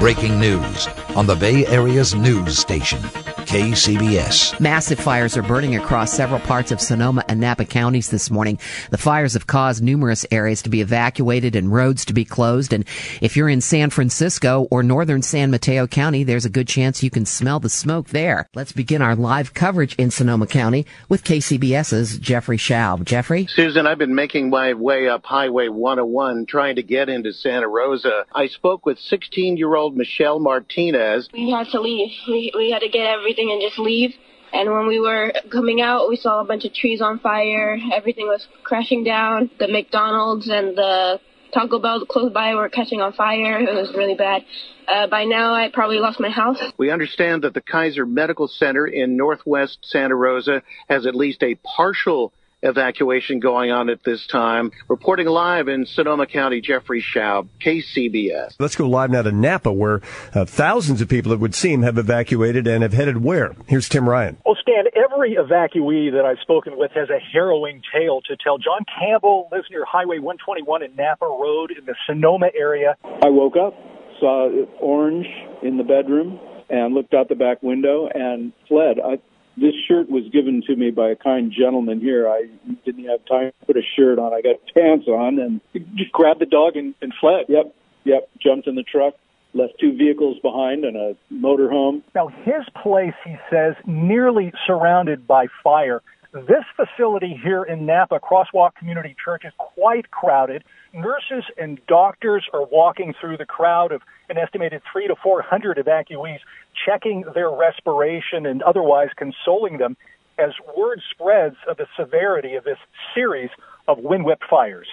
Breaking news on the Bay Area's news station, KCBS. Massive fires are burning across several parts of Sonoma and Napa counties this morning. The fires have caused numerous areas to be evacuated and roads to be closed. And if you're in San Francisco or northern San Mateo County, there's a good chance you can smell the smoke there. Let's begin our live coverage in Sonoma County with KCBS's Jeffrey Schaub. Jeffrey? Susan, I've been making my way up Highway 101 trying to get into Santa Rosa. I spoke with 16 year old Michelle Martinez. We had to leave. We, we had to get everything and just leave. And when we were coming out, we saw a bunch of trees on fire. Everything was crashing down. The McDonald's and the Taco Bell close by were catching on fire. It was really bad. Uh, by now, I probably lost my house. We understand that the Kaiser Medical Center in northwest Santa Rosa has at least a partial evacuation going on at this time. Reporting live in Sonoma County, Jeffrey Schaub, KCBS. Let's go live now to Napa, where uh, thousands of people, it would seem, have evacuated and have headed where? Here's Tim Ryan. Well, Stan, every evacuee that I've spoken with has a harrowing tale to tell. John Campbell lives near Highway 121 and Napa Road in the Sonoma area. I woke up, saw orange in the bedroom, and looked out the back window and fled. I, this shirt was given to me by a kind gentleman here. I didn't have time to put a shirt on. I got pants on and just grabbed the dog and, and fled. Yep, yep. Jumped in the truck, left two vehicles behind and a motorhome. Now, his place, he says, nearly surrounded by fire. This facility here in Napa, Crosswalk Community Church, is quite crowded. Nurses and doctors are walking through the crowd of an estimated three to four hundred evacuees, checking their respiration and otherwise consoling them as word spreads of the severity of this series of wind whipped fires.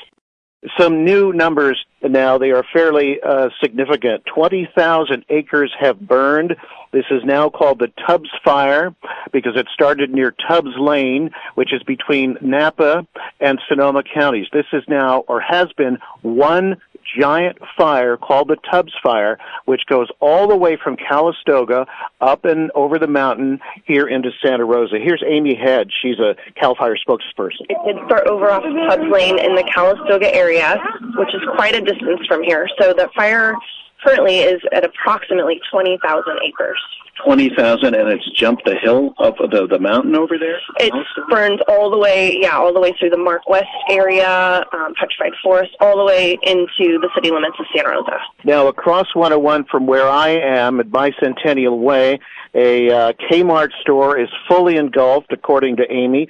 Some new numbers now, they are fairly uh, significant. 20,000 acres have burned. This is now called the Tubbs Fire because it started near Tubbs Lane, which is between Napa and Sonoma counties. This is now, or has been, one giant fire called the Tubbs Fire, which goes all the way from Calistoga up and over the mountain here into Santa Rosa. Here's Amy Head. She's a CAL FIRE spokesperson. It did start over off Tubbs Lane in the Calistoga area, which is quite a distance from here. So the fire currently is at approximately 20,000 acres. 20,000 and it's jumped the hill up the, the mountain over there? It burns all the way, yeah, all the way through the Mark West area, um, Petrified Forest, all the way into the city limits of Santa Rosa. Now, across 101 from where I am at Bicentennial Way, a uh, Kmart store is fully engulfed, according to Amy.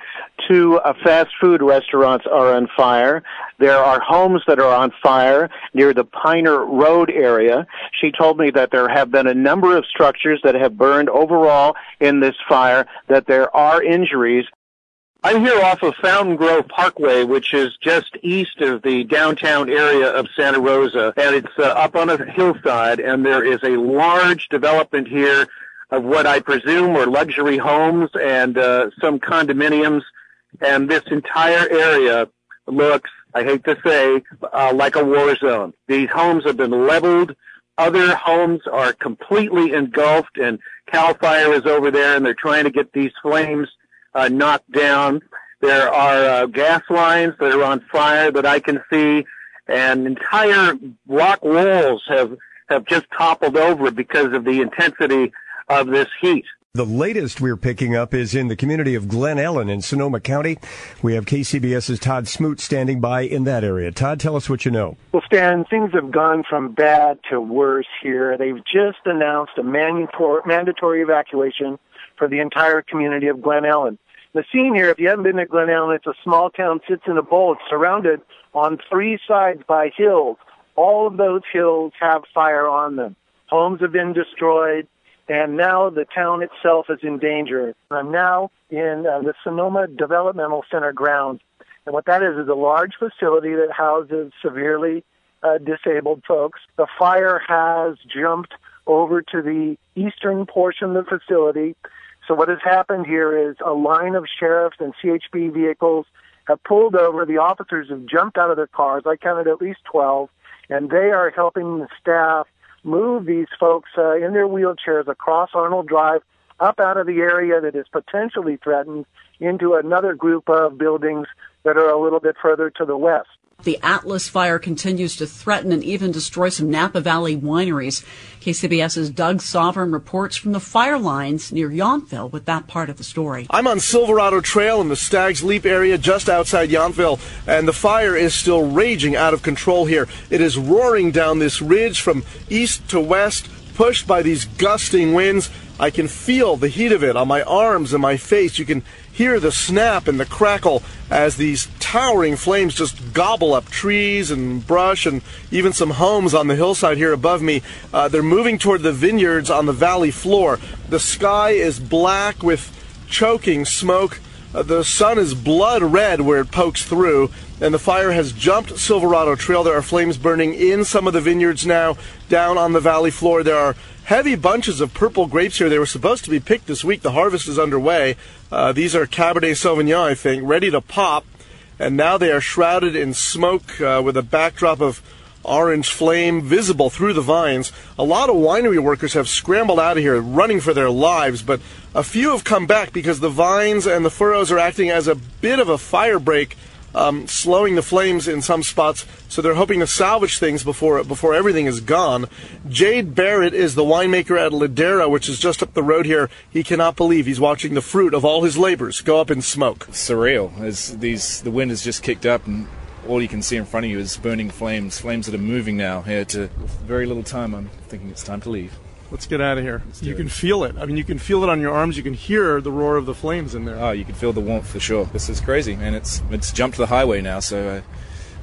Two uh, fast food restaurants are on fire. There are homes that are on fire near the Piner Road area. She told me that there have been a number of structures that have burned overall in this fire, that there are injuries. I'm here off of Fountain Grove Parkway, which is just east of the downtown area of Santa Rosa, and it's uh, up on a hillside, and there is a large development here of what I presume were luxury homes and uh, some condominiums, and this entire area looks, I hate to say, uh, like a war zone. These homes have been leveled. Other homes are completely engulfed, and Cal Fire is over there, and they're trying to get these flames uh, knocked down. There are uh, gas lines that are on fire that I can see, and entire rock walls have have just toppled over because of the intensity of this heat. The latest we're picking up is in the community of Glen Ellen in Sonoma County. We have KCBS's Todd Smoot standing by in that area. Todd, tell us what you know. Well, Stan, things have gone from bad to worse here. They've just announced a mandatory evacuation for the entire community of Glen Ellen. The scene here, if you haven't been to Glen Ellen, it's a small town, sits in a bowl. It's surrounded on three sides by hills. All of those hills have fire on them. Homes have been destroyed and now the town itself is in danger. I'm now in uh, the Sonoma Developmental Center grounds, and what that is is a large facility that houses severely uh, disabled folks. The fire has jumped over to the eastern portion of the facility. So what has happened here is a line of sheriffs and CHP vehicles have pulled over. The officers have jumped out of their cars. I counted at least 12, and they are helping the staff move these folks uh, in their wheelchairs across Arnold Drive up out of the area that is potentially threatened into another group of buildings that are a little bit further to the west. The Atlas fire continues to threaten and even destroy some Napa Valley wineries. KCBS's Doug Sovern reports from the fire lines near Yountville with that part of the story. I'm on Silverado Trail in the Stag's Leap area just outside Yountville, and the fire is still raging out of control here. It is roaring down this ridge from east to west, pushed by these gusting winds. I can feel the heat of it on my arms and my face. You can hear the snap and the crackle as these towering flames just gobble up trees and brush and even some homes on the hillside here above me. Uh, they're moving toward the vineyards on the valley floor. The sky is black with choking smoke. Uh, the sun is blood red where it pokes through, and the fire has jumped Silverado Trail. There are flames burning in some of the vineyards now. Down on the valley floor, there are heavy bunches of purple grapes here. They were supposed to be picked this week. The harvest is underway. Uh, these are Cabernet Sauvignon, I think, ready to pop. And now they are shrouded in smoke uh, with a backdrop of orange flame visible through the vines. A lot of winery workers have scrambled out of here running for their lives, but a few have come back because the vines and the furrows are acting as a bit of a fire break um, slowing the flames in some spots. So they're hoping to salvage things before before everything is gone. Jade Barrett is the winemaker at Ladera, which is just up the road here. He cannot believe he's watching the fruit of all his labors go up in smoke. Surreal. As these the wind has just kicked up and all you can see in front of you is burning flames, flames that are moving now here to very little time. I'm thinking it's time to leave. Let's get out of here. You can feel it. I mean, you can feel it on your arms. You can hear the roar of the flames in there. Oh, you can feel the warmth for sure. This is crazy, and it's it's jumped the highway now. So uh,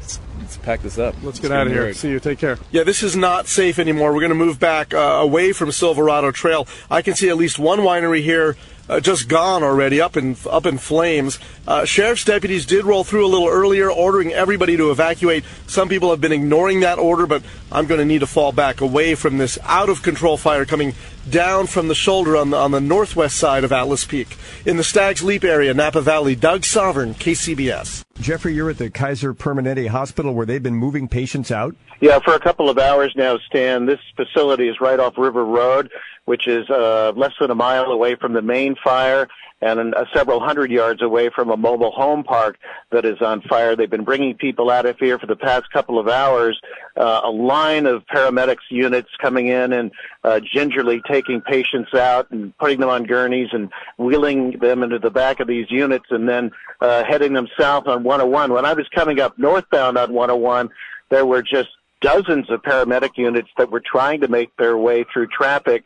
let's, let's pack this up. Let's get out of here. See you. Take care. Yeah, this is not safe anymore. We're going to move back uh, away from Silverado Trail. I can see at least one winery here uh, just gone already, up in up in flames. Uh, sheriff's deputies did roll through a little earlier, ordering everybody to evacuate. Some people have been ignoring that order, but I'm going to need to fall back away from this out of control fire coming down from the shoulder on the on the northwest side of Atlas Peak in the Stag's Leap area, Napa Valley. Doug Sovern, KCBS. Jeffrey, you're at the Kaiser Permanente Hospital where they've been moving patients out. Yeah, for a couple of hours now, Stan. This facility is right off River Road, which is uh, less than a mile away from the main fire and uh, several hundred yards away from a mobile home park that is on fire. They've been bringing people out of here for the past couple of hours. Uh, a line of paramedics units coming in and uh, gingerly taking patients out and putting them on gurneys and wheeling them into the back of these units and then uh, heading them south on 101. When I was coming up northbound on 101, there were just dozens of paramedic units that were trying to make their way through traffic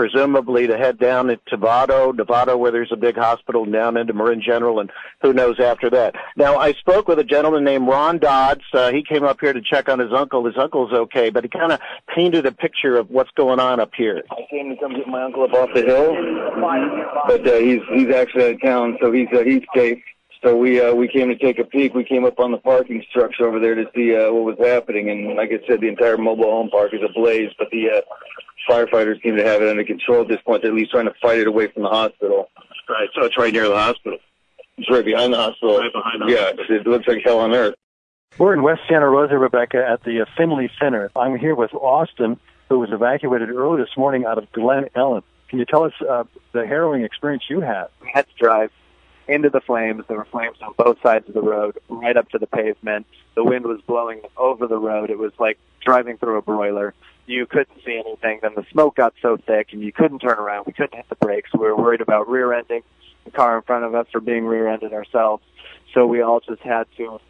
presumably to head down to Novato, Novato where there's a big hospital, down into Marin General, and who knows after that. Now, I spoke with a gentleman named Ron Dodds. Uh, he came up here to check on his uncle. His uncle's okay, but he kind of painted a picture of what's going on up here. I came to come get my uncle up off the hill, but uh, he's he's actually out of town, so he's uh, he's safe. So we uh, we came to take a peek. We came up on the parking structure over there to see uh, what was happening, and like I said, the entire mobile home park is ablaze. But the uh, firefighters seem to have it under control at this point. They're at least trying to fight it away from the hospital. Right. So it's right near the hospital. It's right behind the hospital. Right behind the yeah, hospital. it looks like hell on earth. We're in West Santa Rosa, Rebecca, at the uh, Finley Center. I'm here with Austin, who was evacuated early this morning out of Glen Ellen. Can you tell us uh, the harrowing experience you had? We had to drive into the flames. There were flames on both sides of the road, right up to the pavement. The wind was blowing over the road. It was like driving through a broiler. You couldn't see anything. Then the smoke got so thick, and you couldn't turn around. We couldn't hit the brakes. We were worried about rear-ending the car in front of us or being rear-ended ourselves. So we all just had to,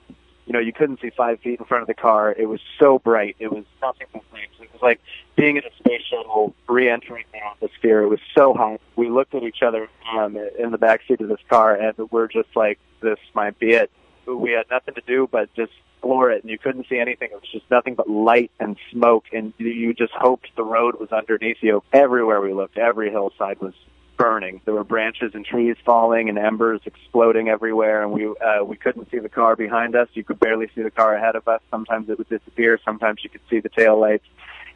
you know, you couldn't see five feet in front of the car. It was so bright. It was nothing but flames. It was like being in a space shuttle re-entering the atmosphere. It was so hot. We looked at each other um, in the back seat of this car, and we're just like, this might be it. We had nothing to do but just explore it, and you couldn't see anything. It was just nothing but light and smoke, and you just hoped the road was underneath you. Everywhere we looked, every hillside was burning. There were branches and trees falling and embers exploding everywhere, and we uh, we couldn't see the car behind us. You could barely see the car ahead of us. Sometimes it would disappear. Sometimes you could see the tail lights,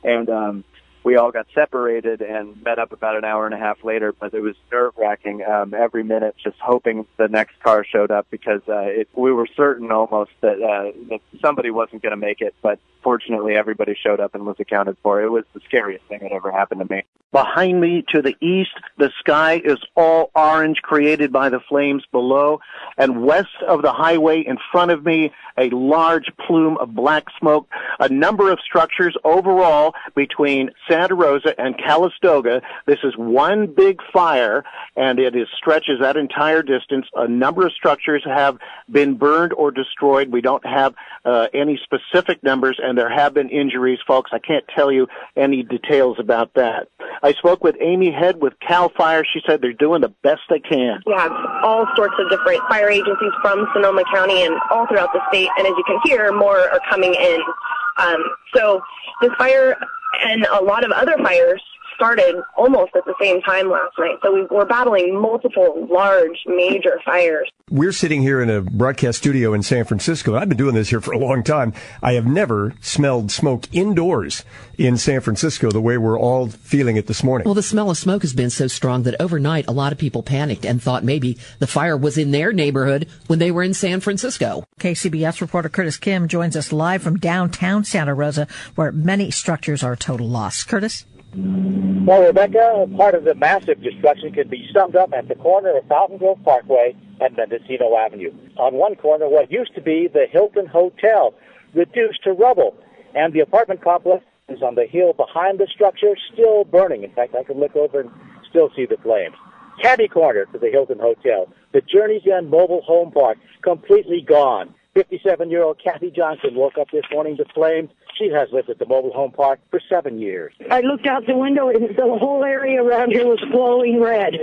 and um, we all got separated and met up about an hour and a half later. But it was nerve wracking um, every minute, just hoping the next car showed up because uh, it, we were certain almost that uh, that somebody wasn't going to make it. But fortunately, everybody showed up and was accounted for. It was the scariest thing that ever happened to me. Behind me to the east, the sky is all orange created by the flames below. And west of the highway in front of me, a large plume of black smoke. A number of structures overall between Santa Rosa and Calistoga. This is one big fire and it is stretches that entire distance. A number of structures have been burned or destroyed. We don't have uh, any specific numbers and there have been injuries, folks. I can't tell you any details about that. I spoke with Amy Head with CAL FIRE. She said they're doing the best they can. We have all sorts of different fire agencies from Sonoma County and all throughout the state. And as you can hear, more are coming in. Um, so this fire and a lot of other fires started almost at the same time last night. So we were battling multiple large, major fires. We're sitting here in a broadcast studio in San Francisco. I've been doing this here for a long time. I have never smelled smoke indoors in San Francisco the way we're all feeling it this morning. Well, the smell of smoke has been so strong that overnight a lot of people panicked and thought maybe the fire was in their neighborhood when they were in San Francisco. KCBS reporter Curtis Kim joins us live from downtown Santa Rosa, where many structures are a total loss. Curtis? Well, Rebecca, part of the massive destruction could be summed up at the corner of Fountain Grove Parkway and Mendocino Avenue. On one corner, what used to be the Hilton Hotel, reduced to rubble, and the apartment complex is on the hill behind the structure, still burning. In fact, I can look over and still see the flames. Caddy corner to the Hilton Hotel, the Journey's End Mobile Home Park, completely gone. 57-year-old Kathy Johnson woke up this morning to flames. She has lived at the mobile home park for seven years. I looked out the window and the whole area around here was glowing red.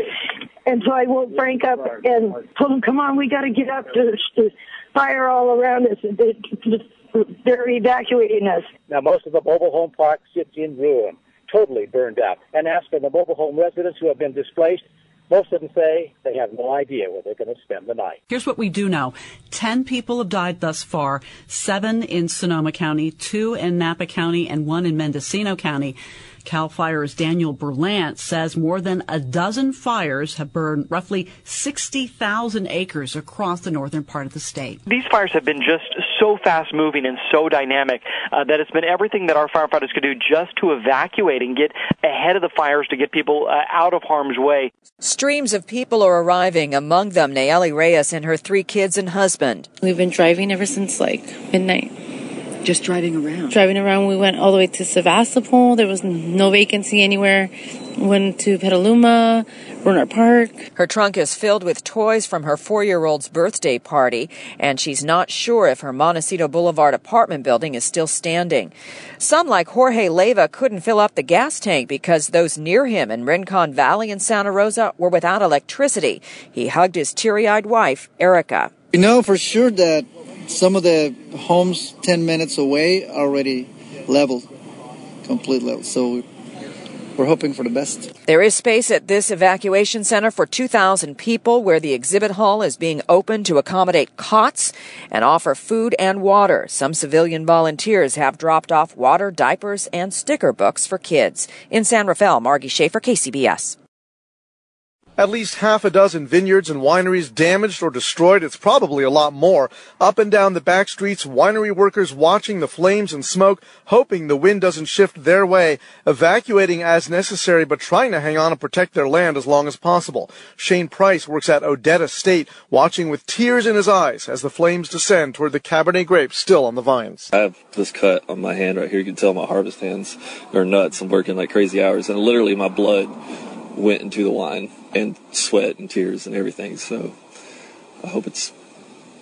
And so I woke Frank up and told him, come on, we got to get up. There's, fire all around us. They're evacuating us. Now, most of the mobile home park sits in ruin, totally burned out. And as for the mobile home residents who have been displaced, most of them say they have no idea where they're going to spend the night. Here's what we do know. Ten people have died thus far, seven in Sonoma County, two in Napa County, and one in Mendocino County. CAL FIRE's Daniel Berlant says more than a dozen fires have burned roughly 60,000 acres across the northern part of the state. These fires have been just so fast moving and so dynamic uh, that it's been everything that our firefighters could do just to evacuate and get ahead of the fires to get people uh, out of harm's way. Streams of people are arriving, among them Nayeli Reyes and her three kids and husband. We've been driving ever since like midnight. Just driving around? Driving around. We went all the way to Sebastopol. There was no vacancy anywhere. Went to Petaluma, Rohnert Park. Her trunk is filled with toys from her four year old's birthday party, and she's not sure if her Montecito Boulevard apartment building is still standing. Some, like Jorge Leva, couldn't fill up the gas tank because those near him in Rincon Valley and Santa Rosa were without electricity. He hugged his teary eyed wife, Erica. We know for sure that some of the homes 10 minutes away already leveled, complete level. So we're hoping for the best. There is space at this evacuation center for 2,000 people where the exhibit hall is being opened to accommodate cots and offer food and water. Some civilian volunteers have dropped off water, diapers, and sticker books for kids. In San Rafael, Margie Schaefer, KCBS. At least half a dozen vineyards and wineries damaged or destroyed. It's probably a lot more. Up and down the back streets, winery workers watching the flames and smoke, hoping the wind doesn't shift their way, evacuating as necessary, but trying to hang on and protect their land as long as possible. Shane Price works at Odette Estate, watching with tears in his eyes as the flames descend toward the Cabernet grapes still on the vines. I have this cut on my hand right here. You can tell my harvest hands are nuts. I'm working like crazy hours, and literally my blood went into the wine and sweat and tears and everything. So I hope it's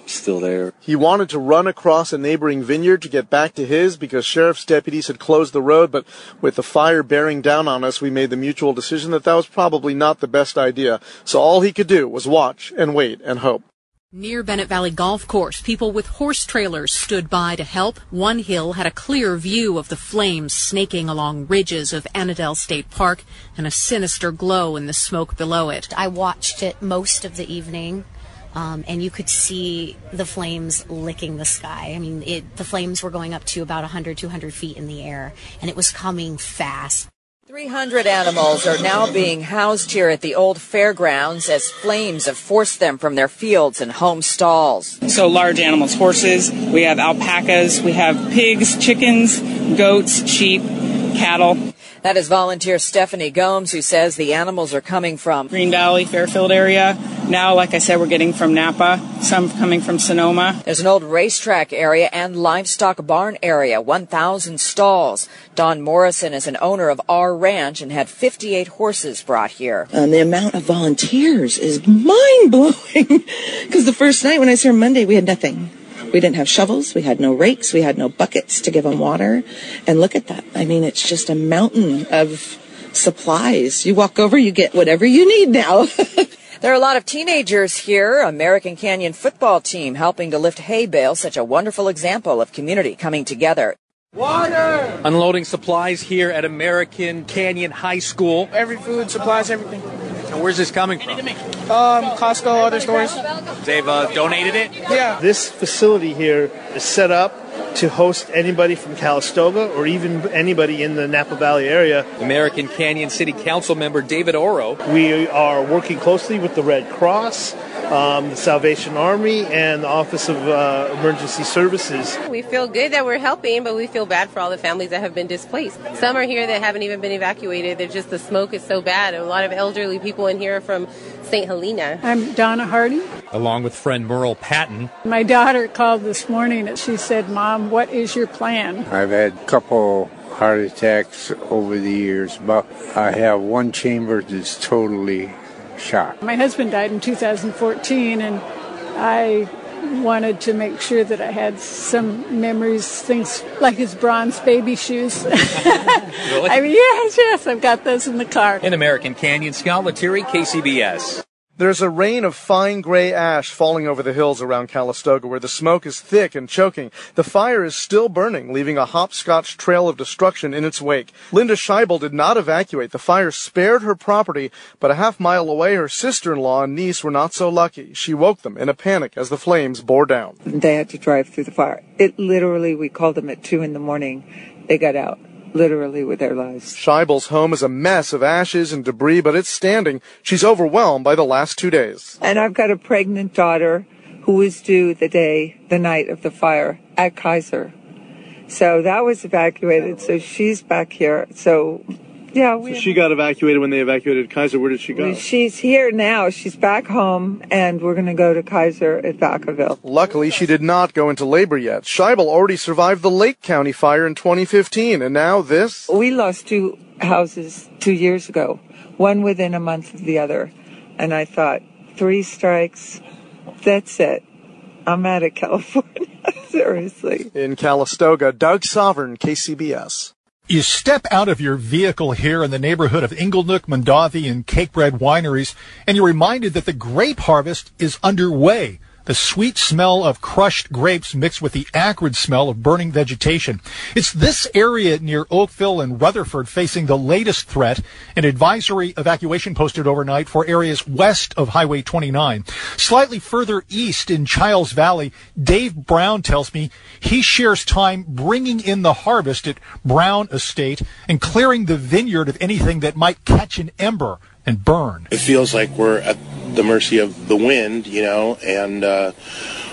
still there. He wanted to run across a neighboring vineyard to get back to his because sheriff's deputies had closed the road, but with the fire bearing down on us, we made the mutual decision that that was probably not the best idea. So all he could do was watch and wait and hope. Near Bennett Valley Golf Course, people with horse trailers stood by to help. One hill had a clear view of the flames snaking along ridges of Annadel State Park and a sinister glow in the smoke below it. I watched it most of the evening. Um, and you could see the flames licking the sky. I mean, it, the flames were going up to about 100, 200 feet in the air, and it was coming fast. 300 animals are now being housed here at the old fairgrounds as flames have forced them from their fields and home stalls. So large animals, horses, we have alpacas, we have pigs, chickens, goats, sheep, cattle. That is volunteer Stephanie Gomes, who says the animals are coming from Green Valley, Fairfield area. Now, like I said, we're getting from Napa, some coming from Sonoma. There's an old racetrack area and livestock barn area, 1,000 stalls. Don Morrison is an owner of our ranch and had 58 horses brought here. And the amount of volunteers is mind blowing. Because the first night when I was here Monday, we had nothing. We didn't have shovels. We had no rakes. We had no buckets to give them water. And look at that. I mean, it's just a mountain of supplies. You walk over, you get whatever you need now. There are a lot of teenagers here. American Canyon football team helping to lift hay bales, such a wonderful example of community coming together. Water! Unloading supplies here at American Canyon High School. Every food, supplies, everything. And where's this coming from? Um, Costco, other stores. They've uh, donated it? Yeah. This facility here is set up to host anybody from Calistoga or even anybody in the Napa Valley area. American Canyon City Council member David Oro. We are working closely with the Red Cross, um, the Salvation Army, and the Office of uh, Emergency Services. We feel good that we're helping, but we feel bad for all the families that have been displaced. Some are here that haven't even been evacuated. They're just the smoke is so bad. A lot of elderly people in here from St. Helena. I'm Donna Hardy. Along with friend Merle Patton. My daughter called this morning and she said, Mom, what is your plan? I've had a couple heart attacks over the years, but I have one chamber that's totally shot. My husband died in 2014 and I wanted to make sure that I had some memories, things like his bronze baby shoes. really? I mean, yes, yes, I've got those in the car. In American Canyon, Scott Lettieri, KCBS. There's a rain of fine gray ash falling over the hills around Calistoga where the smoke is thick and choking. The fire is still burning, leaving a hopscotch trail of destruction in its wake. Linda Scheibel did not evacuate. The fire spared her property, but a half mile away, her sister-in-law and niece were not so lucky. She woke them in a panic as the flames bore down. They had to drive through the fire. It literally, we called them at two in the morning. They got out literally with their lives. Scheibel's home is a mess of ashes and debris, but it's standing. She's overwhelmed by the last two days. And I've got a pregnant daughter who was due the day, the night of the fire at Kaiser. So that was evacuated. So she's back here. So yeah, we. So she got evacuated when they evacuated Kaiser. Where did she go? She's here now. She's back home, and we're going to go to Kaiser at Vacaville. Luckily, she did not go into labor yet. Scheibel already survived the Lake County fire in 2015, and now this. We lost two houses two years ago, one within a month of the other, and I thought, three strikes, that's it. I'm out of California. Seriously. In Calistoga, Doug Sovern, KCBS. You step out of your vehicle here in the neighborhood of Inglenook, Mondavi, and Cakebread wineries, and you're reminded that the grape harvest is underway. The sweet smell of crushed grapes mixed with the acrid smell of burning vegetation. It's this area near Oakville and Rutherford facing the latest threat. An advisory evacuation posted overnight for areas west of Highway 29. Slightly further east in Chiles Valley, Dave Brown tells me he shares time bringing in the harvest at Brown Estate and clearing the vineyard of anything that might catch an ember and burn. It feels like we're at the mercy of the wind, you know, and uh,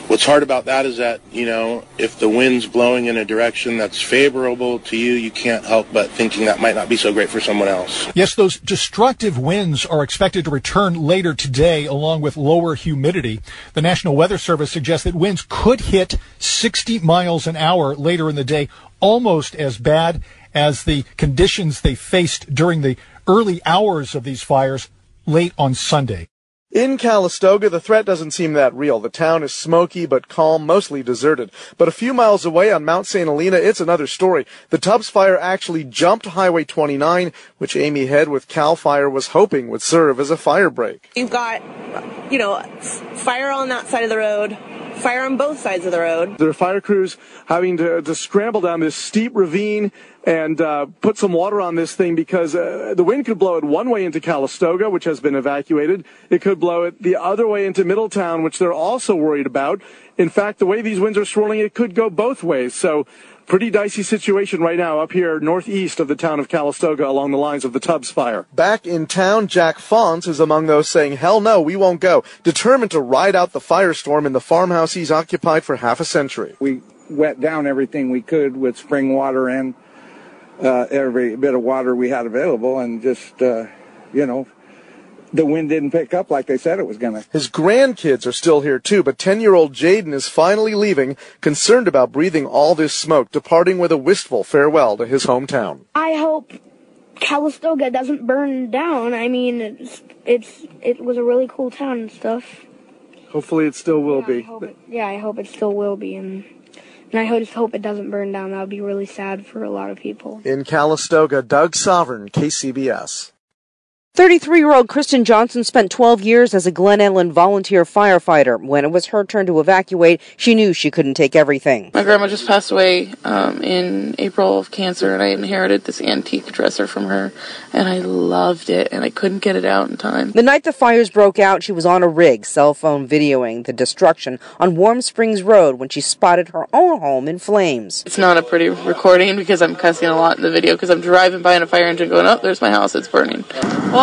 what's hard about that is that, you know, if the wind's blowing in a direction that's favorable to you, you can't help but thinking that might not be so great for someone else. Yes, those destructive winds are expected to return later today along with lower humidity. The National Weather Service suggests that winds could hit 60 miles an hour later in the day, almost as bad as the conditions they faced during the early hours of these fires late on Sunday. In Calistoga, the threat doesn't seem that real. The town is smoky but calm, mostly deserted. But a few miles away on Mount St. Helena, it's another story. The Tubbs fire actually jumped Highway 29, which Amy Head with CAL FIRE was hoping would serve as a fire break. You've got, you know, fire on that side of the road, fire on both sides of the road. There are fire crews having to, to scramble down this steep ravine and uh, put some water on this thing because uh, the wind could blow it one way into Calistoga, which has been evacuated. It could blow it the other way into Middletown, which they're also worried about. In fact, the way these winds are swirling, it could go both ways. So pretty dicey situation right now up here northeast of the town of Calistoga along the lines of the Tubbs fire. Back in town, Jack Fons is among those saying, hell no, we won't go. Determined to ride out the firestorm in the farmhouse he's occupied for half a century. We wet down everything we could with spring water and uh, every bit of water we had available and just, uh, you know, the wind didn't pick up like they said it was going to. His grandkids are still here too, but 10 year old Jaden is finally leaving, concerned about breathing all this smoke, departing with a wistful farewell to his hometown. I hope Calistoga doesn't burn down. I mean, it's, it's it was a really cool town and stuff. Hopefully it still will yeah, be. I hope it, yeah, I hope it still will be. And and I just hope it doesn't burn down. That would be really sad for a lot of people. In Calistoga, Doug Sovern, KCBS. 33 year old Kristen Johnson spent 12 years as a Glen Ellen volunteer firefighter. When it was her turn to evacuate, she knew she couldn't take everything. My grandma just passed away um, in April of cancer, and I inherited this antique dresser from her, and I loved it, and I couldn't get it out in time. The night the fires broke out, she was on a rig, cell phone videoing the destruction on Warm Springs Road when she spotted her own home in flames. It's not a pretty recording because I'm cussing a lot in the video because I'm driving by in a fire engine going, oh, there's my house, it's burning.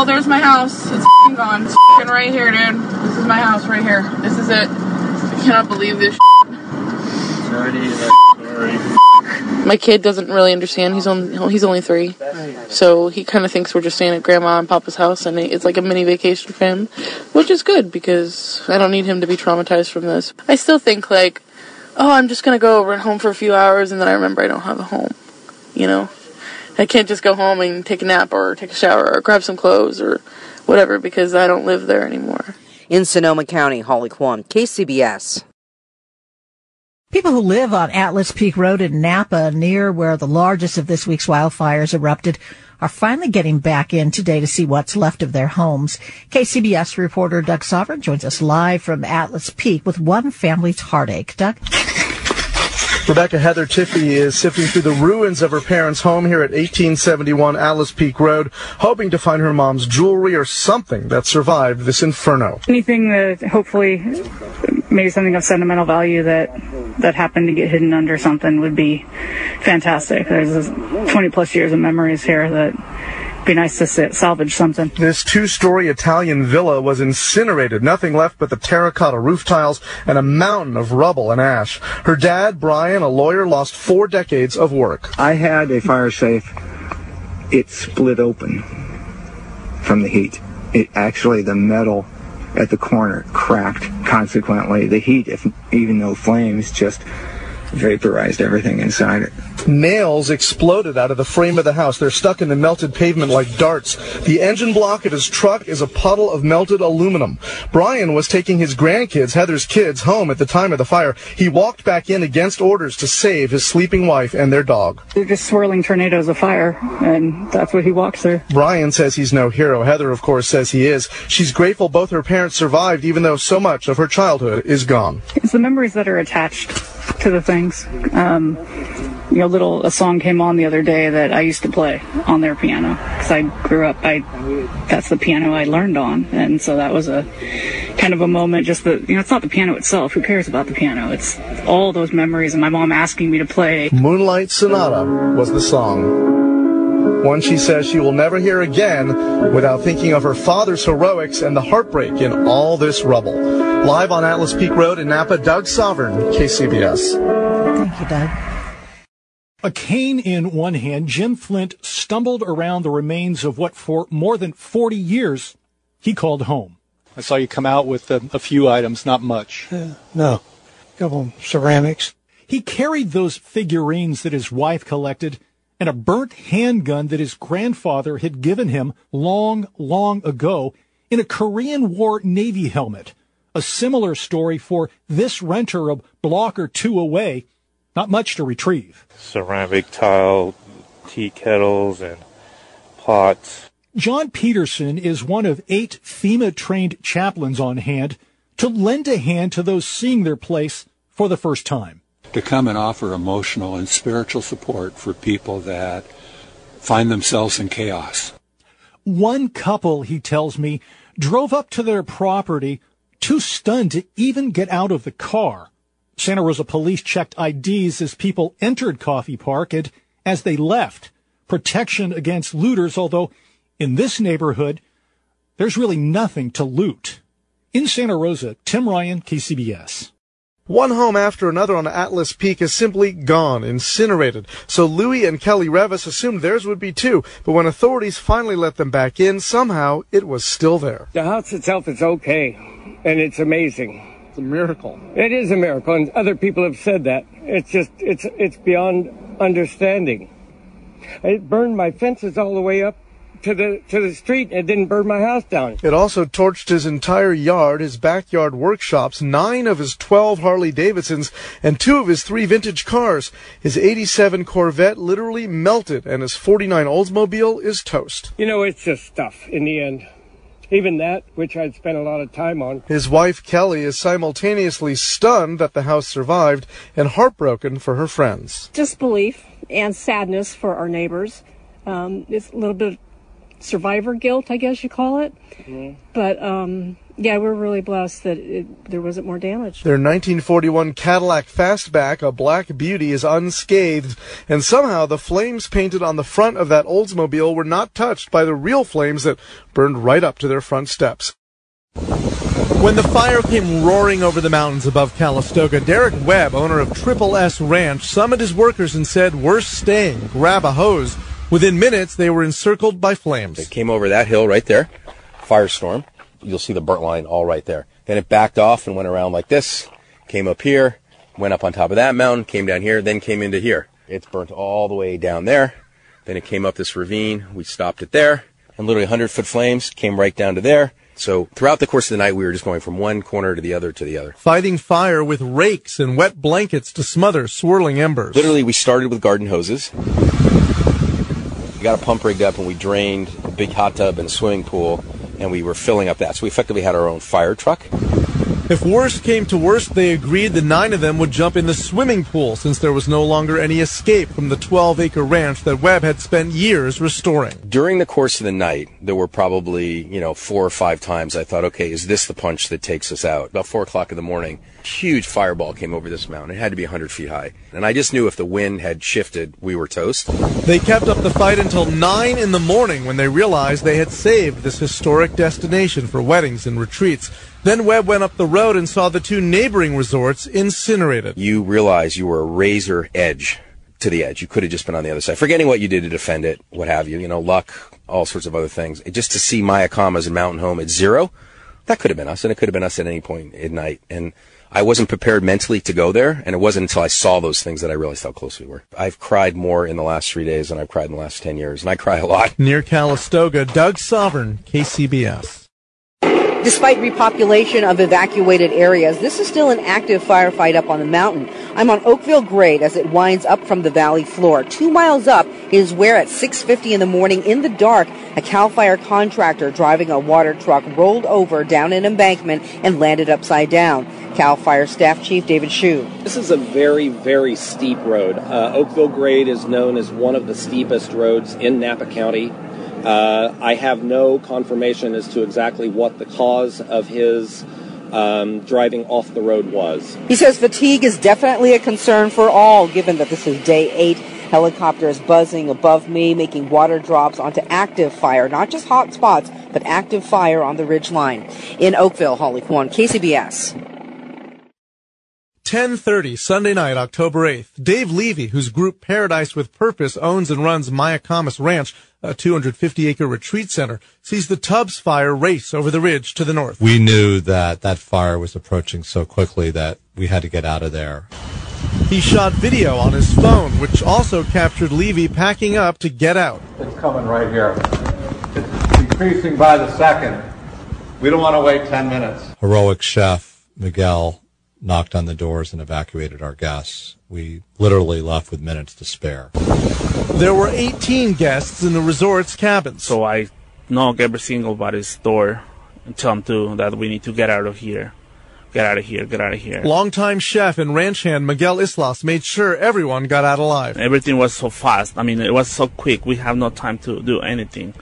Well, there's my house. It's gone. It's right here, dude. This is my house right here. This is it. I cannot believe this. My kid doesn't really understand. He's only he's only three, so he kind of thinks we're just staying at grandma and papa's house, and it's like a mini vacation for him, which is good because I don't need him to be traumatized from this. I still think like, oh, I'm just gonna go over and home for a few hours, and then I remember I don't have a home, you know. I can't just go home and take a nap or take a shower or grab some clothes or whatever because I don't live there anymore. In Sonoma County, Holly Quan, KCBS. People who live on Atlas Peak Road in Napa, near where the largest of this week's wildfires erupted, are finally getting back in today to see what's left of their homes. KCBS reporter Doug Sovern joins us live from Atlas Peak with one family's heartache. Doug? Rebecca Heather Tiffy is sifting through the ruins of her parents' home here at 1871 Atlas Peak Road, hoping to find her mom's jewelry or something that survived this inferno. Anything that hopefully maybe something of sentimental value that that happened to get hidden under something would be fantastic. There's 20 plus years of memories here that be nice to sit, salvage something. This two-story Italian villa was incinerated. Nothing left but the terracotta roof tiles and a mountain of rubble and ash. Her dad, Brian, a lawyer, lost four decades of work. I had a fire safe. It split open from the heat. It actually, the metal at the corner cracked. Consequently, the heat, if even no flames, just vaporized everything inside it. Nails exploded out of the frame of the house. They're stuck in the melted pavement like darts. The engine block of his truck is a puddle of melted aluminum. Brian was taking his grandkids, Heather's kids, home at the time of the fire. He walked back in against orders to save his sleeping wife and their dog. They're just swirling tornadoes of fire, and that's what he walks through. Brian says he's no hero. Heather, of course, says he is. She's grateful both her parents survived, even though so much of her childhood is gone. It's the memories that are attached to the things. Um, you know, little a song came on the other day that I used to play on their piano because I grew up. I that's the piano I learned on, and so that was a kind of a moment. Just the you know, it's not the piano itself. Who cares about the piano? It's all those memories and my mom asking me to play. Moonlight Sonata was the song. One she says she will never hear again without thinking of her father's heroics and the heartbreak in all this rubble. Live on Atlas Peak Road in Napa, Doug Sovern, KCBS. Thank you, Doug. A cane in one hand, Jim Flint stumbled around the remains of what for more than 40 years he called home. I saw you come out with a, a few items, not much. Uh, no, a couple ceramics. He carried those figurines that his wife collected and a burnt handgun that his grandfather had given him long, long ago in a Korean War Navy helmet. A similar story for this renter a block or two away. Not much to retrieve. Ceramic tile, tea kettles, and pots. John Peterson is one of eight FEMA trained chaplains on hand to lend a hand to those seeing their place for the first time. To come and offer emotional and spiritual support for people that find themselves in chaos. One couple, he tells me, drove up to their property too stunned to even get out of the car. Santa Rosa police checked IDs as people entered Coffey Park and as they left. Protection against looters, although in this neighborhood, there's really nothing to loot. In Santa Rosa, Tim Ryan, KCBS. One home after another on Atlas Peak is simply gone, incinerated. So Louis and Kelly Revis assumed theirs would be too, but when authorities finally let them back in, somehow it was still there. The house itself is okay, and it's amazing. It's a miracle. It is a miracle, and other people have said that. It's just, it's, it's beyond understanding. It burned my fences all the way up to the to the street and it didn't burn my house down. It also torched his entire yard, his backyard workshops, nine of his 12 Harley Davidsons, and two of his three vintage cars. His 87 Corvette literally melted, and his 49 Oldsmobile is toast. You know, it's just stuff in the end. Even that, which I'd spent a lot of time on. His wife Kelly is simultaneously stunned that the house survived and heartbroken for her friends. Disbelief and sadness for our neighbors. Um, it's a little bit survivor guilt, I guess you call it. Mm-hmm. But um, yeah, we're really blessed that it, there wasn't more damage. Their 1941 Cadillac Fastback, a black beauty, is unscathed, and somehow the flames painted on the front of that Oldsmobile were not touched by the real flames that burned right up to their front steps. When the fire came roaring over the mountains above Calistoga, Derek Webb, owner of Triple S Ranch, summoned his workers and said, We're staying. Grab a hose. Within minutes, they were encircled by flames. It came over that hill right there, firestorm. You'll see the burnt line all right there. Then it backed off and went around like this, came up here, went up on top of that mountain, came down here, then came into here. It's burnt all the way down there. Then it came up this ravine. We stopped it there, and literally 100 foot flames came right down to there. So throughout the course of the night, we were just going from one corner to the other to the other. Fighting fire with rakes and wet blankets to smother swirling embers. Literally, we started with garden hoses. We got a pump rigged up and we drained a big hot tub and a swimming pool and we were filling up that. So we effectively had our own fire truck. If worst came to worst, they agreed the nine of them would jump in the swimming pool since there was no longer any escape from the 12 acre ranch that Webb had spent years restoring. During the course of the night, there were probably, you know, four or five times I thought, okay, is this the punch that takes us out? About four o'clock in the morning, huge fireball came over this mountain. It had to be 100 feet high. And I just knew if the wind had shifted, we were toast. They kept up the fight until 9 in the morning when they realized they had saved this historic destination for weddings and retreats. Then Webb went up the road and saw the two neighboring resorts incinerated. You realize you were a razor edge to the edge. You could have just been on the other side, forgetting what you did to defend it, what have you, you know, luck, all sorts of other things. Just to see Mayacamas and Mountain Home at zero, that could have been us, and it could have been us at any point at night. And I wasn't prepared mentally to go there, and it wasn't until I saw those things that I realized how close we were. I've cried more in the last three days than I've cried in the last 10 years, and I cry a lot. Near Calistoga, Doug Sovern, KCBS. Despite repopulation of evacuated areas, this is still an active firefight up on the mountain. I'm on Oakville Grade as it winds up from the valley floor. Two miles up is where at 6.50 in the morning in the dark, a CAL FIRE contractor driving a water truck rolled over down an embankment and landed upside down. CAL FIRE Staff Chief David Shue. This is a very, very steep road. Uh, Oakville Grade is known as one of the steepest roads in Napa County. Uh, I have no confirmation as to exactly what the cause of his um, driving off the road was. He says fatigue is definitely a concern for all, given that this is day eight. Helicopters buzzing above me, making water drops onto active fire, not just hot spots, but active fire on the ridge line. In Oakville, Holly Quan, KCBS. 10:30 Sunday night, October 8th. Dave Levy, whose group Paradise with Purpose owns and runs Mayacamas Ranch, a 250-acre retreat center, sees the Tubbs fire race over the ridge to the north. We knew that that fire was approaching so quickly that we had to get out of there. He shot video on his phone, which also captured Levy packing up to get out. It's coming right here. It's increasing by the second. We don't want to wait 10 minutes. Heroic chef Miguel knocked on the doors and evacuated our guests. We literally left with minutes to spare. There were 18 guests in the resort's cabins. So I knock every single body's door and tell them to, that we need to get out of here. Get out of here, get out of here. Longtime chef and ranch hand Miguel Islas made sure everyone got out alive. Everything was so fast. I mean, it was so quick. We have no time to do anything.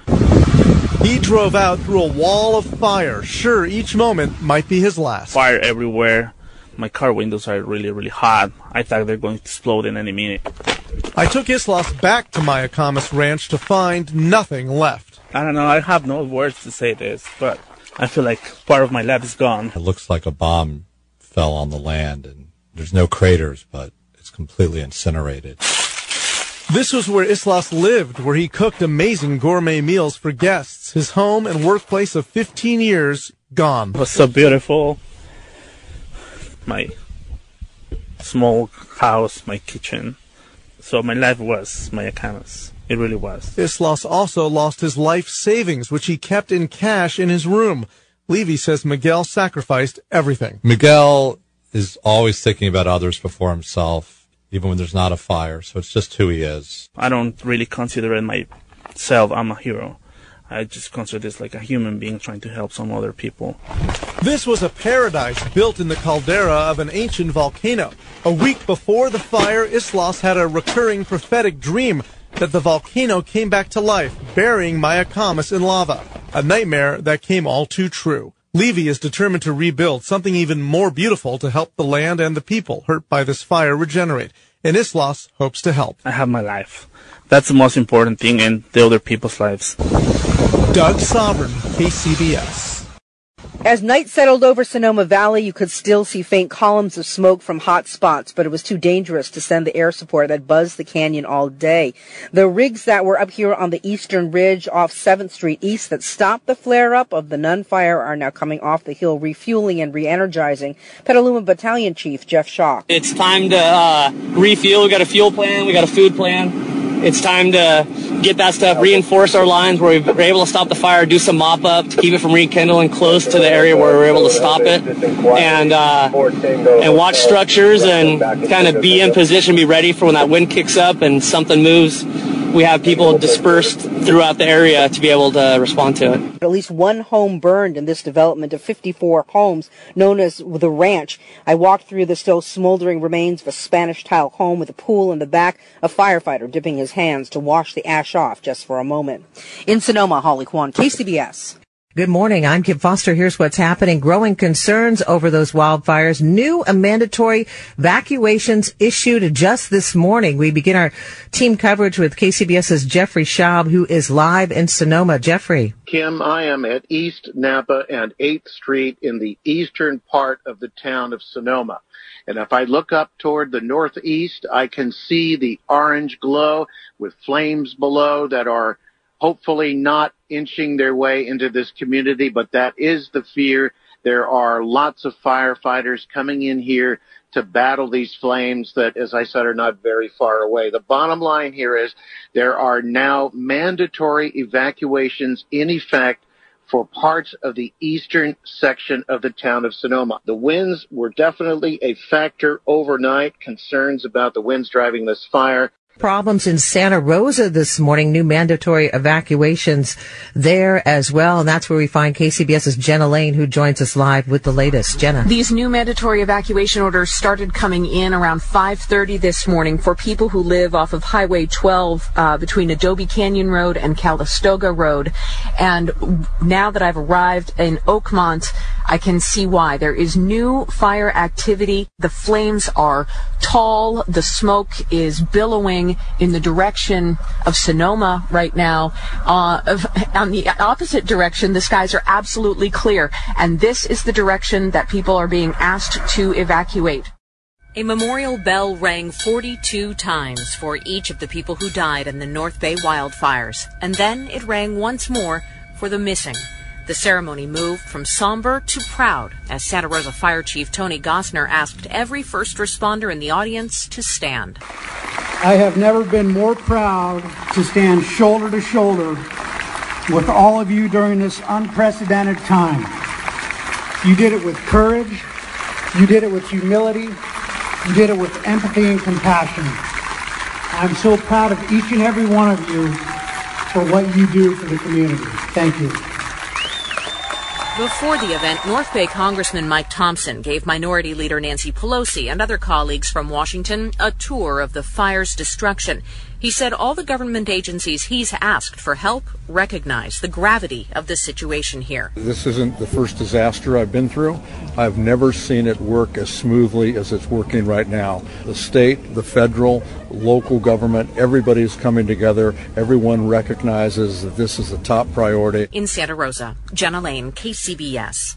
He drove out through a wall of fire, sure each moment might be his last. Fire everywhere. My car windows are really, really hot. I thought they're going to explode in any minute. I took Islas back to Mayacamas Ranch to find nothing left. I don't know. I have no words to say this, but I feel like part of my lab is gone. It looks like a bomb fell on the land, and there's no craters, but it's completely incinerated. This was where Islas lived, where he cooked amazing gourmet meals for guests. His home and workplace of 15 years gone. It was so beautiful. My small house, my kitchen. So my life was my Mayacamas. It really was. Islas also lost his life savings, which he kept in cash in his room. Levy says Miguel sacrificed everything. Miguel is always thinking about others before himself, even when there's not a fire. So it's just who he is. I don't really consider it myself. I'm a hero. I just consider this like a human being trying to help some other people. This was a paradise built in the caldera of an ancient volcano. A week before the fire, Islas had a recurring prophetic dream that the volcano came back to life, burying Mayacamas in lava. A nightmare that came all too true. Levy is determined to rebuild something even more beautiful to help the land and the people hurt by this fire regenerate. And Islas hopes to help. I have my life. That's the most important thing in the other people's lives. Doug Sovern, KCBS. As night settled over Sonoma Valley, you could still see faint columns of smoke from hot spots, but it was too dangerous to send the air support that buzzed the canyon all day. The rigs that were up here on the eastern ridge off 7th Street East that stopped the flare-up of the Nun fire are now coming off the hill, refueling and re-energizing. Petaluma Battalion Chief Jeff Shaw. It's time to uh, refuel. We got a fuel plan. We got a food plan it's time to get that stuff, reinforce our lines where we we're able to stop the fire, do some mop up to keep it from rekindling close to the area where we're able to stop it, and uh, and watch structures and kind of be in position, be ready for when that wind kicks up and something moves. We have people dispersed throughout the area to be able to respond to it. At least one home burned in this development of 54 homes known as the ranch. I walked through the still smoldering remains of a Spanish tile home with a pool in the back, a firefighter dipping his hands to wash the ash off just for a moment. In Sonoma, Holly Quan, KCBS. Good morning. I'm Kim Foster. Here's what's happening. Growing concerns over those wildfires. New mandatory evacuations issued just this morning. We begin our team coverage with KCBS's Jeffrey Schaub, who is live in Sonoma. Jeffrey. Kim, I am at East Napa and 8th Street in the eastern part of the town of Sonoma. And if I look up toward the northeast, I can see the orange glow with flames below that are hopefully not inching their way into this community, but that is the fear. There are lots of firefighters coming in here to battle these flames that, as I said, are not very far away. The bottom line here is there are now mandatory evacuations in effect for parts of the eastern section of the town of Sonoma. The winds were definitely a factor overnight, concerns about the winds driving this fire. Problems in Santa Rosa this morning, new mandatory evacuations there as well. And that's where we find KCBS's Jenna Lane, who joins us live with the latest. Jenna. These new mandatory evacuation orders started coming in around 5.30 this morning for people who live off of Highway 12 uh, between Adobe Canyon Road and Calistoga Road. And now that I've arrived in Oakmont, I can see why. There is new fire activity. The flames are tall. The smoke is billowing in the direction of Sonoma right now. Uh, on the opposite direction, the skies are absolutely clear. And this is the direction that people are being asked to evacuate. A memorial bell rang 42 times for each of the people who died in the North Bay wildfires, and then it rang once more for the missing. The ceremony moved from somber to proud as Santa Rosa Fire Chief Tony Gossner asked every first responder in the audience to stand. I have never been more proud to stand shoulder to shoulder with all of you during this unprecedented time. You did it with courage. You did it with humility. You did it with empathy and compassion. I'm so proud of each and every one of you for what you do for the community. Thank you. Before the event, North Bay Congressman Mike Thompson gave Minority Leader Nancy Pelosi and other colleagues from Washington a tour of the fire's destruction. He said all the government agencies he's asked for help recognize the gravity of the situation here. This isn't the first disaster I've been through. I've never seen it work as smoothly as it's working right now. The state, the federal, local government, everybody's coming together. Everyone recognizes that this is a top priority. In Santa Rosa, Jenna Lane, KCBS.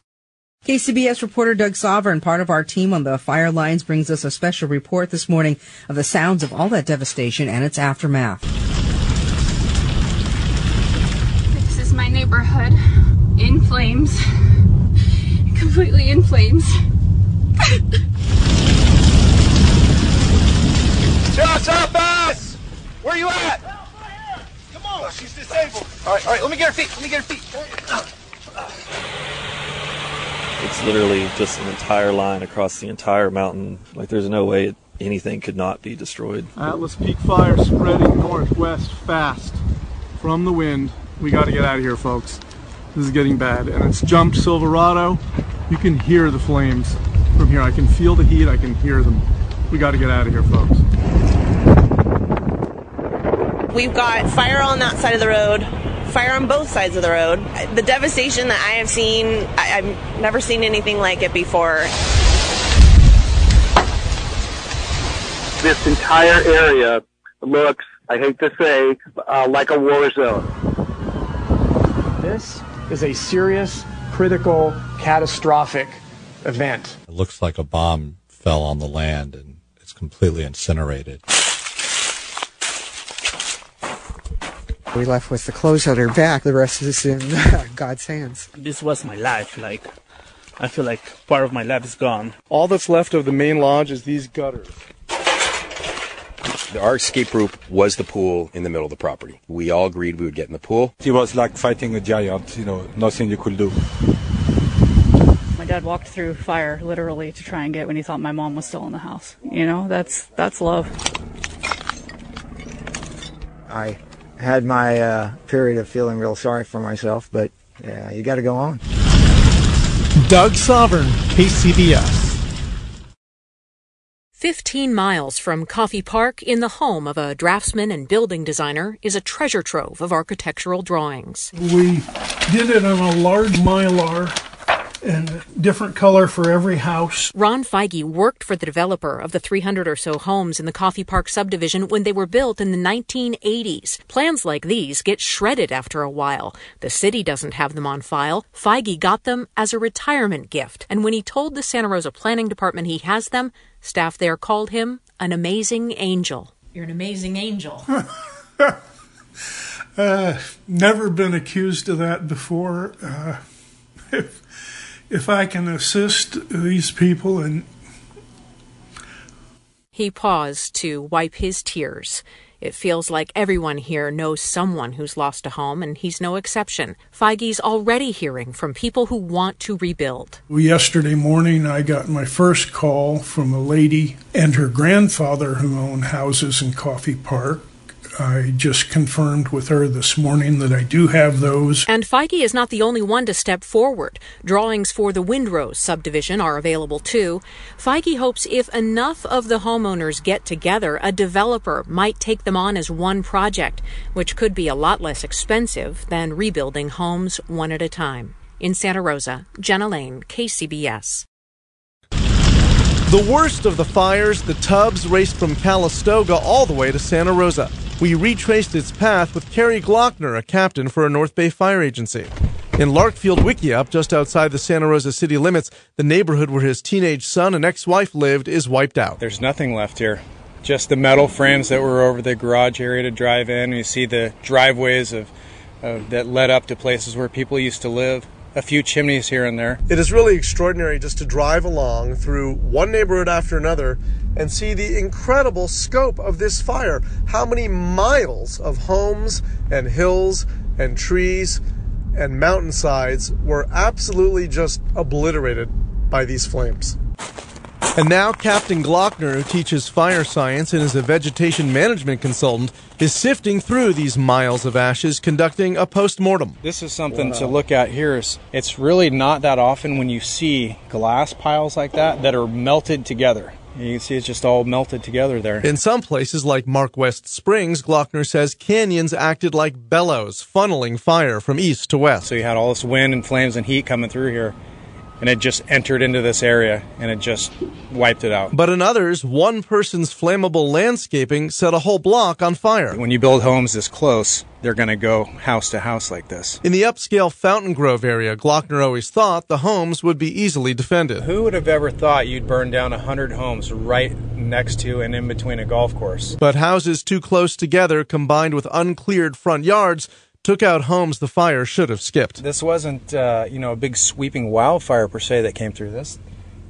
KCBS reporter Doug Sovern, part of our team on the fire lines, brings us a special report this morning of the sounds of all that devastation and its aftermath. This is my neighborhood in flames, completely in flames. Shots up, ass! Where are you at? Come on, she's disabled. All right, all right, let me get her feet. Let me get her feet. It's literally just an entire line across the entire mountain. Like there's no way it, anything could not be destroyed. Atlas Peak fire spreading northwest fast from the wind. We got to get out of here, folks. This is getting bad. And it's jumped Silverado. You can hear the flames from here. I can feel the heat. I can hear them. We got to get out of here, folks. We've got fire on that side of the road, fire on both sides of the road. The devastation that I have seen, I, I've never seen anything like it before. This entire area looks, I hate to say, uh, like a war zone. This is a serious, critical, catastrophic event. It looks like a bomb fell on the land and it's completely incinerated. We left with the clothes on our back. The rest is in uh, God's hands. This was my life. Like, I feel like part of my life is gone. All that's left of the main lodge is these gutters. Our escape route was the pool in the middle of the property. We all agreed we would get in the pool. It was like fighting a giant, you know, nothing you could do. My dad walked through fire literally to try and get when he thought my mom was still in the house. You know, that's that's love. I had my uh, period of feeling real sorry for myself, but yeah, you got to go on. Doug Sovern, KCBS. 15 miles from Coffey Park, in the home of a draftsman and building designer, is a treasure trove of architectural drawings. We did it on a large mylar and a different color for every house. Ron Feige worked for the developer of the 300 or so homes in the Coffey Park subdivision when they were built in the 1980s. Plans like these get shredded after a while. The city doesn't have them on file. Feige got them as a retirement gift, and when he told the Santa Rosa Planning Department he has them, staff there called him an amazing angel. You're an amazing angel. Uh, never been accused of that before. Uh, if, I can assist these people and He paused to wipe his tears. It feels like everyone here knows someone who's lost a home, and he's no exception. Feige's already hearing from people who want to rebuild. yesterday morning I got my first call from a lady and her grandfather who own houses in Coffey Park. I just confirmed with her this morning that I do have those. And Feige is not the only one to step forward. Drawings for the Windrose subdivision are available too. Feige hopes if enough of the homeowners get together, a developer might take them on as one project, which could be a lot less expensive than rebuilding homes one at a time. In Santa Rosa, Jenna Lane, KCBS. The worst of the fires, the Tubbs raced from Calistoga all the way to Santa Rosa. We retraced its path with Kerry Glockner, a captain for a North Bay fire agency. In Larkfield Wikiup, just outside the Santa Rosa city limits, the neighborhood where his teenage son and ex-wife lived is wiped out. There's nothing left here. Just the metal frames that were over the garage area to drive in. You see the driveways of, of that led up to places where people used to live. A few chimneys here and there. It is really extraordinary just to drive along through one neighborhood after another and see the incredible scope of this fire. How many miles of homes and hills and trees and mountainsides were absolutely just obliterated by these flames. And now Captain Glockner, who teaches fire science and is a vegetation management consultant, is sifting through these miles of ashes, conducting a post-mortem. This is something wow. to look at here. Is it's really not that often when you see glass piles like that that are melted together. You can see it's just all melted together there. In some places, like Mark West Springs, Glockner says canyons acted like bellows, funneling fire from east to west. So you had all this wind and flames and heat coming through here and it just entered into this area and it just wiped it out. But in others, one person's flammable landscaping set a whole block on fire. When you build homes this close, they're going to go house to house like this. In the upscale Fountain Grove area, Glockner always thought the homes would be easily defended. Who would have ever thought you'd burn down 100 homes right next to and in between a golf course? But houses too close together combined with uncleared front yards took out homes the fire should have skipped. This wasn't, uh, you know, a big sweeping wildfire per se that came through this.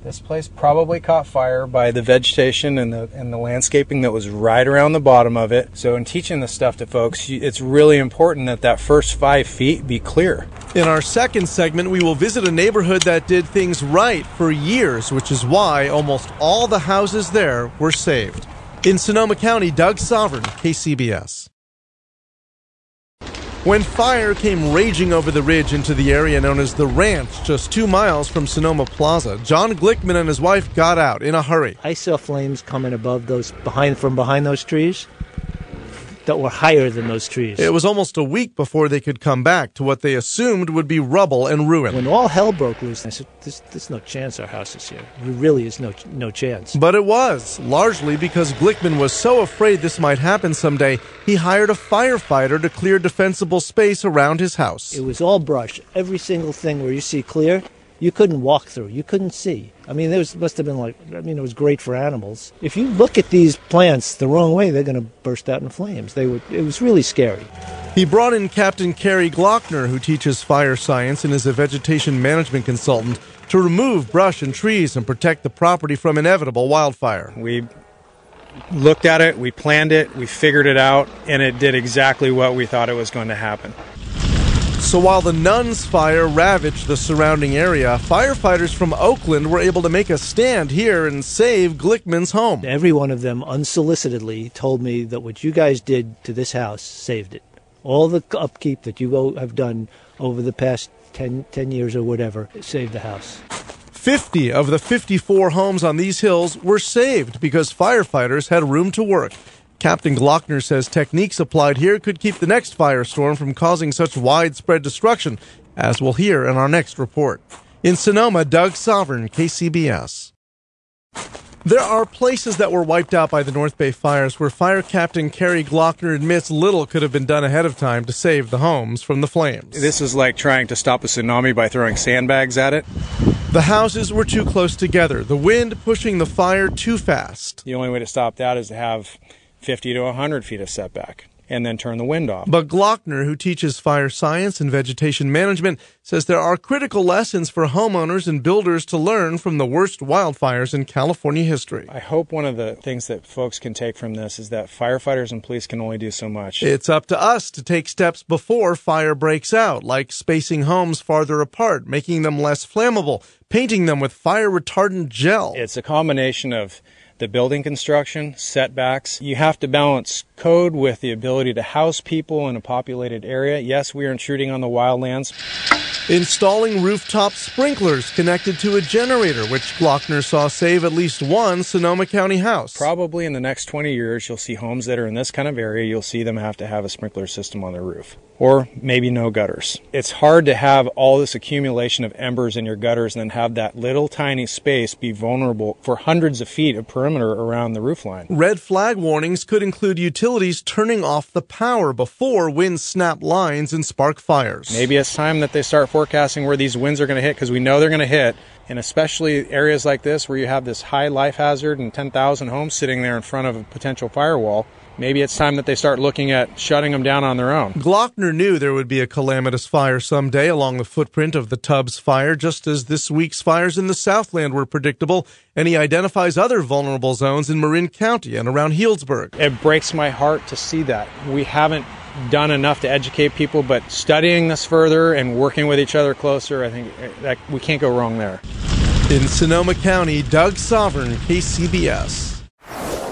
This place probably caught fire by the vegetation and the and the landscaping that was right around the bottom of it. So in teaching this stuff to folks, it's really important that that first five feet be clear. In our second segment, we will visit a neighborhood that did things right for years, which is why almost all the houses there were saved. In Sonoma County, Doug Sovern, KCBS. When fire came raging over the ridge into the area known as the Ranch, just two miles from Sonoma Plaza, John Glickman and his wife got out in a hurry. I saw flames coming above those behind from behind those trees that were higher than those trees. It was almost a week before they could come back to what they assumed would be rubble and ruin. When all hell broke loose, I said, there's, there's no chance our house is here. There really is no, no chance. But it was, largely because Glickman was so afraid this might happen someday, he hired a firefighter to clear defensible space around his house. It was all brush. Every single thing where you see clear, you couldn't walk through. You couldn't see. I mean, there was, must have been like, I mean, it was great for animals. If you look at these plants the wrong way, they're going to burst out in flames. They would, it was really scary. He brought in Captain Kerry Glockner, who teaches fire science and is a vegetation management consultant, to remove brush and trees and protect the property from inevitable wildfire. We looked at it, we planned it, we figured it out, and it did exactly what we thought it was going to happen. So while the Nuns fire ravaged the surrounding area, firefighters from Oakland were able to make a stand here and save Glickman's home. Every one of them unsolicitedly told me that what you guys did to this house saved it. All the upkeep that you have done over the past 10, 10 years or whatever saved the house. 50 of the 54 homes on these hills were saved because firefighters had room to work. Captain Glockner says techniques applied here could keep the next firestorm from causing such widespread destruction, as we'll hear in our next report. In Sonoma, Doug Sovern, KCBS. There are places that were wiped out by the North Bay fires where Fire Captain Kerry Glockner admits little could have been done ahead of time to save the homes from the flames. This is like trying to stop a tsunami by throwing sandbags at it. The houses were too close together, the wind pushing the fire too fast. The only way to stop that is to have 50 to 100 feet of setback and then turn the wind off. But Glockner, who teaches fire science and vegetation management, says there are critical lessons for homeowners and builders to learn from the worst wildfires in California history. I hope one of the things that folks can take from this is that firefighters and police can only do so much. It's up to us to take steps before fire breaks out, like spacing homes farther apart, making them less flammable, painting them with fire retardant gel. It's a combination of the building construction, setbacks. You have to balance code with the ability to house people in a populated area. Yes, we are intruding on the wildlands. Installing rooftop sprinklers connected to a generator, which Glockner saw save at least one Sonoma County house. Probably in the next 20 years, you'll see homes that are in this kind of area, you'll see them have to have a sprinkler system on their roof or maybe no gutters. It's hard to have all this accumulation of embers in your gutters and then have that little tiny space be vulnerable for hundreds of feet of perimeter around the roofline. Red flag warnings could include utilities turning off the power before winds snap lines and spark fires. Maybe it's time that they start forecasting where these winds are going to hit because we know they're going to hit. And especially areas like this where you have this high life hazard and 10,000 homes sitting there in front of a potential firewall maybe it's time that they start looking at shutting them down on their own. Glockner knew there would be a calamitous fire someday along the footprint of the Tubbs fire, just as this week's fires in the Southland were predictable, and he identifies other vulnerable zones in Marin County and around Healdsburg. It breaks my heart to see that. We haven't done enough to educate people, but studying this further and working with each other closer, I think uh, that we can't go wrong there. In Sonoma County, Doug Sovern, KCBS.